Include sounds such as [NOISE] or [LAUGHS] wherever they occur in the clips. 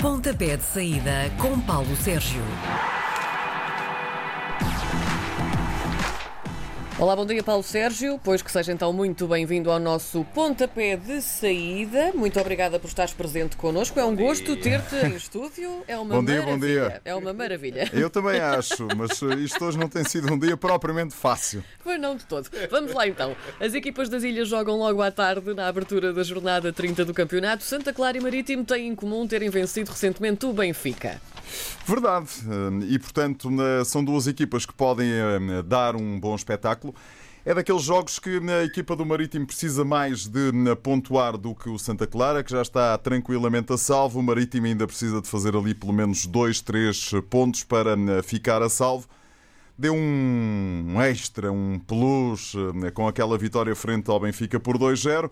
Pontapé de saída com Paulo Sérgio. Olá, bom dia, Paulo Sérgio. Pois que seja então muito bem-vindo ao nosso pontapé de saída. Muito obrigada por estares presente connosco. É um gosto ter-te em estúdio. É uma Bom dia, maravilha. bom dia. É uma maravilha. Eu também acho, mas eh, isto hoje não tem sido um dia propriamente fácil. Foi não de todo. Vamos lá então. As equipas das ilhas jogam logo à tarde, na abertura da jornada 30 do campeonato. Santa Clara e Marítimo têm em comum terem vencido recentemente o Benfica. Verdade. eh, E, portanto, na- são duas equipas que podem eh, dar um bom espetáculo. É daqueles jogos que a equipa do Marítimo precisa mais de eh, pontuar do que o Santa Clara, que já está tranquilamente a salvo. O Marítimo ainda precisa de fazer ali pelo menos dois, três pontos para eh, ficar a salvo. Deu um extra, um plus eh, com aquela vitória frente ao Benfica por 2-0.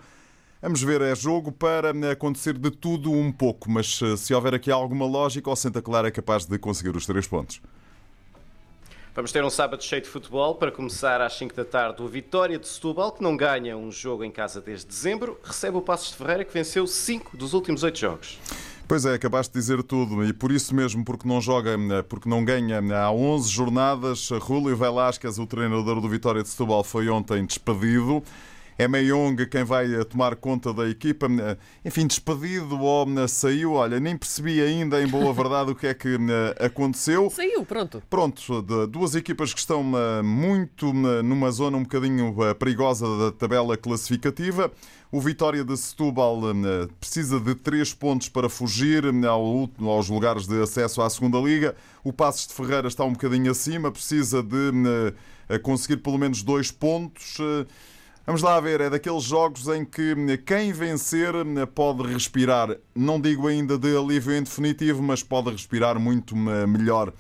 Vamos ver, é jogo para eh, acontecer de tudo um pouco, mas eh, se houver aqui alguma lógica, o Santa Clara é capaz de conseguir os três pontos. Vamos ter um sábado cheio de futebol para começar às 5 da tarde. O Vitória de Setúbal, que não ganha um jogo em casa desde dezembro, recebe o Passos de Ferreira, que venceu 5 dos últimos 8 jogos. Pois é, acabaste de dizer tudo e por isso mesmo, porque não joga, eh, porque não ganha há 11 jornadas, Rúlio Velasquez, o treinador do Vitória de Setúbal, foi ontem despedido. É Meiong quem vai eh, tomar conta da equipa. Eh, Enfim, despedido ou eh, saiu, olha, nem percebi ainda, em boa verdade, o que é que aconteceu. Saiu, pronto. Pronto, de duas equipas que estão muito numa zona um bocadinho perigosa da tabela classificativa. O Vitória de Setúbal precisa de três pontos para fugir aos lugares de acesso à segunda Liga. O Passos de Ferreira está um bocadinho acima, precisa de conseguir pelo menos dois pontos. Vamos lá ver, é daqueles jogos em que quem vencer pode respirar, não digo ainda de alívio em definitivo, mas pode respirar muito melhor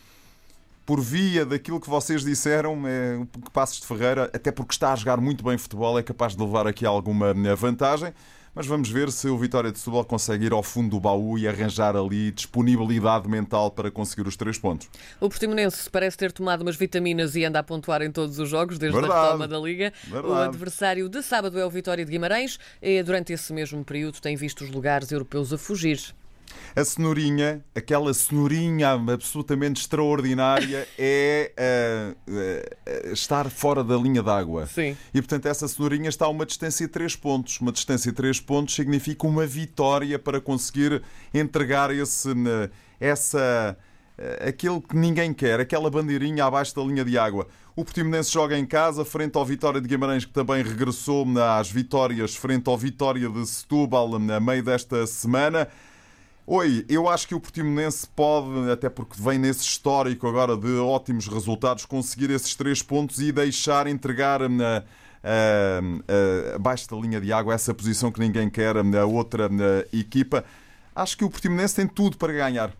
por via daquilo que vocês disseram, é, que Passos de Ferreira, até porque está a jogar muito bem futebol, é capaz de levar aqui alguma eh, vantagem. Mas vamos ver se o Vitória de Setúbal consegue ir ao fundo do baú e arranjar ali disponibilidade mental para conseguir os três pontos. O Portimonense parece ter tomado umas vitaminas e anda a pontuar em todos os jogos, desde Verdade. a retoma da Liga. O Verdade. adversário de sábado é o Vitória de Guimarães e durante esse mesmo período tem visto os lugares europeus a fugir. A cenourinha, aquela cenourinha absolutamente extraordinária, [LAUGHS] é ah, ah, estar fora da linha d'água. Sim. E portanto, essa cenourinha está a uma distância de 3 pontos. Uma distância de 3 pontos significa uma vitória para conseguir entregar esse, eh, essa, aquilo que ninguém quer, aquela bandeirinha abaixo da linha de água. O Portimonense joga em casa, frente ao Vitória de Guimarães, que também regressou às vitórias, frente ao Vitória de Setúbal, a meio desta semana. Oi, eu acho que o Portimonense pode, até porque vem nesse histórico agora de ótimos resultados, conseguir esses três pontos e deixar entregar hum, a, a- a- abaixo da linha de água essa posição que ninguém quer hum, a outra hum, equipa. Acho que o Portimonense tem tudo para ganhar.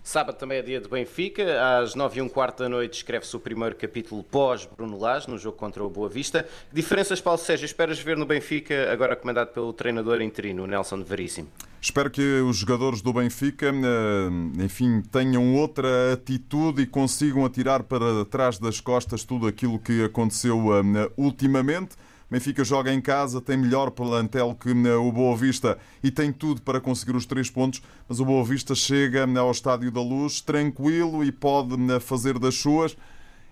Sábado também é dia de Benfica. Às 9 e um quarto da noite escreve-se o primeiro capítulo pós-Bruno Lage, no jogo contra o Boa Vista. Diferenças, Paulo Sérgio, esperas ver no Benfica, agora comandado pelo treinador interino, Nelson Veríssimo? Espero que os jogadores do Benfica, eh, enfim, tenham outra atitude e consigam atirar para trás das costas tudo aquilo que aconteceu eh, ultimamente. Benfica joga em casa, tem melhor plantel que eh, o Boa Vista e tem tudo para conseguir os três pontos, mas o Boa Vista chega ao Estádio da Luz tranquilo e pode fazer das suas.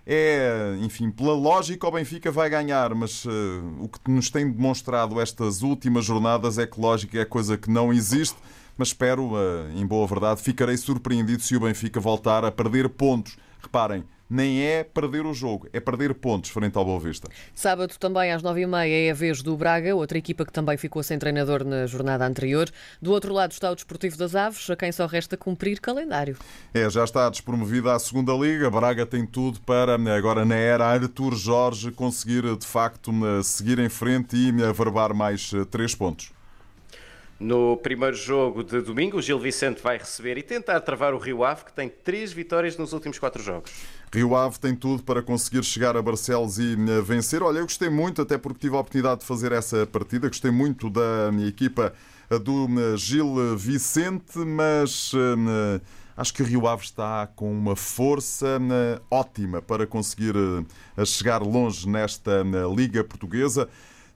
É, enfim, pela lógica, o Benfica vai ganhar, mas eh, o que nos tem demonstrado estas últimas jornadas é que lógica é coisa que não existe. Mas espero, eh, em boa verdade, ficarei surpreendido se o Benfica voltar a perder pontos. Reparem, nem é perder o jogo, é perder pontos frente ao Boa Vista. Sábado também às nove e meia é a vez do Braga, outra equipa que também ficou sem treinador na jornada anterior. Do outro lado está o Desportivo das Aves, a quem só resta cumprir calendário. É, já está despromovida à segunda Liga. Braga tem tudo para, agora na era Artur Jorge, conseguir de facto seguir em frente e averbar mais eh, três pontos. No primeiro jogo de domingo, o Gil Vicente vai receber e tentar travar o Rio Ave, que tem três vitórias nos últimos quatro jogos. Rio Ave tem tudo para conseguir chegar a Barcelos e eh, vencer. Olha, eu gostei muito, até porque tive a oportunidade de fazer essa partida. Gostei muito da minha equipa eh, do eh, Gil Vicente, mas eh, acho que o Rio Ave está com uma força eh, ótima para conseguir eh, chegar longe nesta eh, Liga Portuguesa.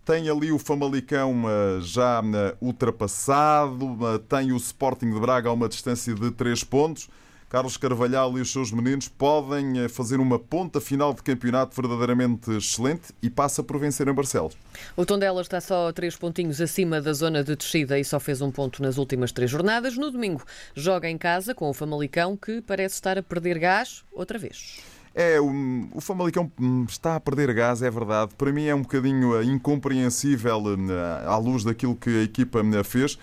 Tem ali o Famalicão já ultrapassado, tem o Sporting de Braga a uma distância de 3 pontos. Carlos Carvalhal e os seus meninos podem eh, fazer uma ponta final de campeonato verdadeiramente excelente e passa por vencer em Barcelos. O Tondela está só três pontinhos acima da zona de descida e só fez um ponto nas últimas três jornadas. No domingo, joga em casa com o Famalicão, que parece estar a perder gás outra vez. É, o, o Famalicão hum, está a perder gás, é verdade. Para mim é um bocadinho eh, incompreensível eh, à luz daquilo que a equipa fez.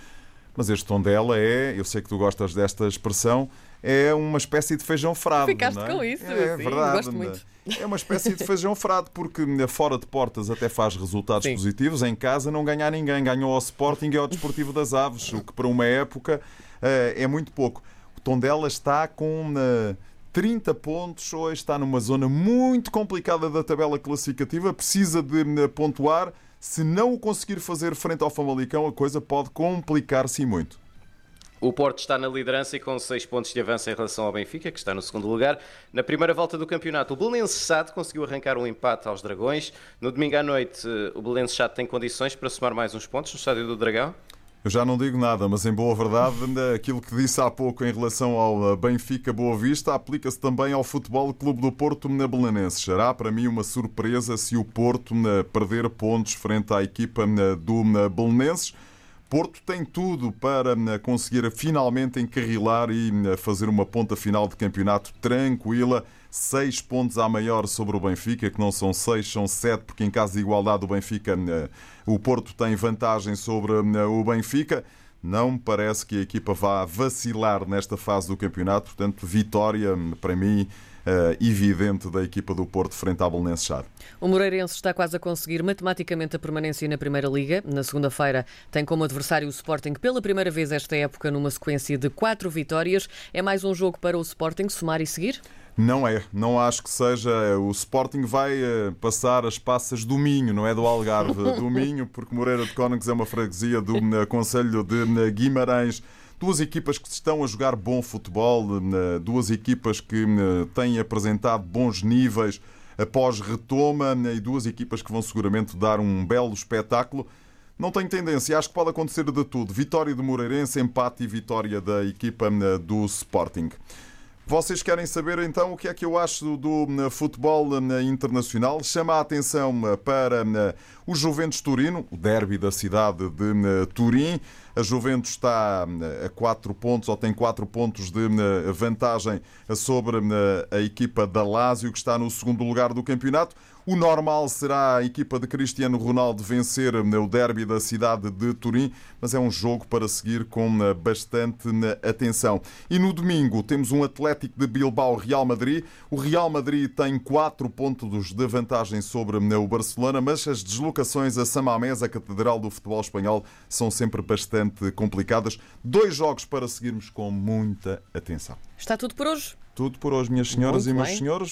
Mas este Tondela é, eu sei que tu gostas desta expressão, é uma espécie de feijão frado. Ficaste é? com isso, é, sim, verdade. gosto muito. É uma espécie de feijão frado, porque fora de portas até faz resultados sim. positivos, em casa não ganha ninguém. Ganhou ao Sporting e ao Desportivo das Aves, o que para uma época eh, é muito pouco. O Tondela está com 30 eh, pontos, hoje está numa zona muito complicada da tabela classificativa, precisa de eh, pontuar. Se não o conseguir fazer frente ao Famalicão, a coisa pode complicar-se muito. O Porto está na liderança e com 6 pontos de avanço em relação ao Benfica, que está no segundo lugar. Na primeira volta do campeonato, o Belenenses Sade conseguiu arrancar um empate aos Dragões. No domingo à noite, o Belenenses Sade tem condições para somar mais uns pontos no Estádio do Dragão? Eu já não digo nada, mas em boa verdade, aquilo que disse há pouco em relação ao Benfica Boa Vista aplica-se também ao Futebol Clube do Porto na Belenenses. Será para mim uma surpresa se o Porto perder pontos frente à equipa do Belenenses. Porto tem tudo para hum, conseguir finalmente encarrilar e hum, fazer uma ponta final de campeonato tranquila. Seis pontos a maior sobre o Benfica, que não são seis, são sete, porque em caso de igualdade o Benfica, hum, o Porto tem vantagem sobre o Benfica. Não me parece que a equipa vá vacilar nesta fase do campeonato, portanto, vitória para mim uh, evidente da equipa do Porto frente à Belenenses Chade. O Moreirense está quase a conseguir matematicamente a permanência na Primeira Liga. Na segunda-feira tem como adversário o Sporting pela primeira vez esta época numa sequência de quatro vitórias. É mais um jogo para o Sporting somar e seguir? Não é, não acho que seja. O Sporting vai eh, passar as passas do Minho, não é do Algarve, do [LAUGHS] Minho, porque Moreira de Cónegos é uma freguesia do eh, Conselho de Guimarães. Duas equipas que estão a jogar bom futebol, duas equipas que têm apresentado bons níveis após retoma e duas equipas que vão seguramente dar um belo espetáculo. Não tenho tendência, acho que pode acontecer de tudo. Vitória do Moreirense, empate e vitória da equipa do Sporting. Vocês querem saber então o que é que eu acho do futebol internacional? Chama a atenção para o Juventus Turino, o derby da cidade de Turim. A Juventus está a 4 pontos, ou tem 4 pontos de vantagem sobre a equipa da Lazio, que está no segundo lugar do campeonato. O normal será a equipa de Cristiano Ronaldo vencer o derby da cidade de Turim, mas é um jogo para seguir com bastante atenção. E no domingo temos um Atlético de Bilbao Real Madrid. O Real Madrid tem 4 pontos de vantagem sobre o Barcelona, mas as deslocações a Samamés, a catedral do futebol espanhol, são sempre bastante complicadas. Dois jogos para seguirmos com muita atenção. Está tudo por hoje. Tudo por hoje, minhas senhoras Muito e meus bem. senhores.